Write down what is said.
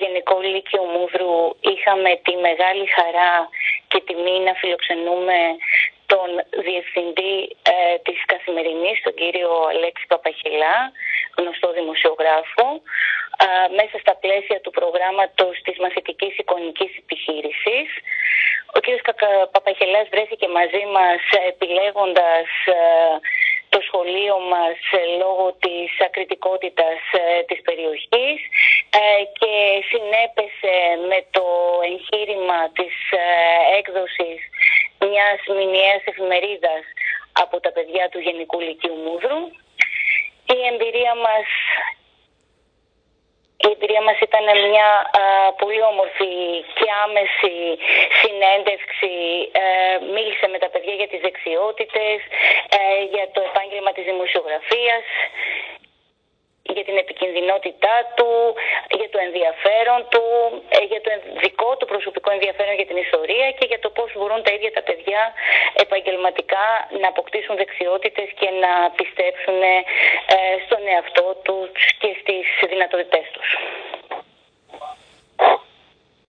Γενικό Λύκειο Μούδρου είχαμε τη μεγάλη χαρά και τιμή να φιλοξενούμε τον Διευθυντή ε, της Καθημερινής, τον κύριο Αλέξη Παπαχελά, γνωστό δημοσιογράφο, μέσα στα πλαίσια του προγράμματος της μαθητικής εικονικής επιχείρησης. Ο κύριος Παπαχελάς βρέθηκε μαζί μας επιλέγοντας ε, το σχολείο μας ε, λόγω της ακριτικότητας ε, της περιοχής και συνέπεσε με το εγχείρημα της έκδοσης μιας μηνιαίας εφημερίδας από τα παιδιά του Γενικού Λυκείου Μούδρου. Η εμπειρία μας η εμπειρία μας ήταν μια πολύ όμορφη και άμεση συνέντευξη. Ε, μίλησε με τα παιδιά για τις δεξιότητες, ε, για το επάγγελμα της δημοσιογραφίας, για την επικινδυνότητά του, για το ενδιαφέρον του, ε, για το δικό του προσωπικό ενδιαφέρον για την ιστορία και για το πώς μπορούν τα ίδια τα παιδιά επαγγελματικά να αποκτήσουν δεξιότητες και να πιστέψουν ε, στον εαυτό τους και στις δυνατότητές τους.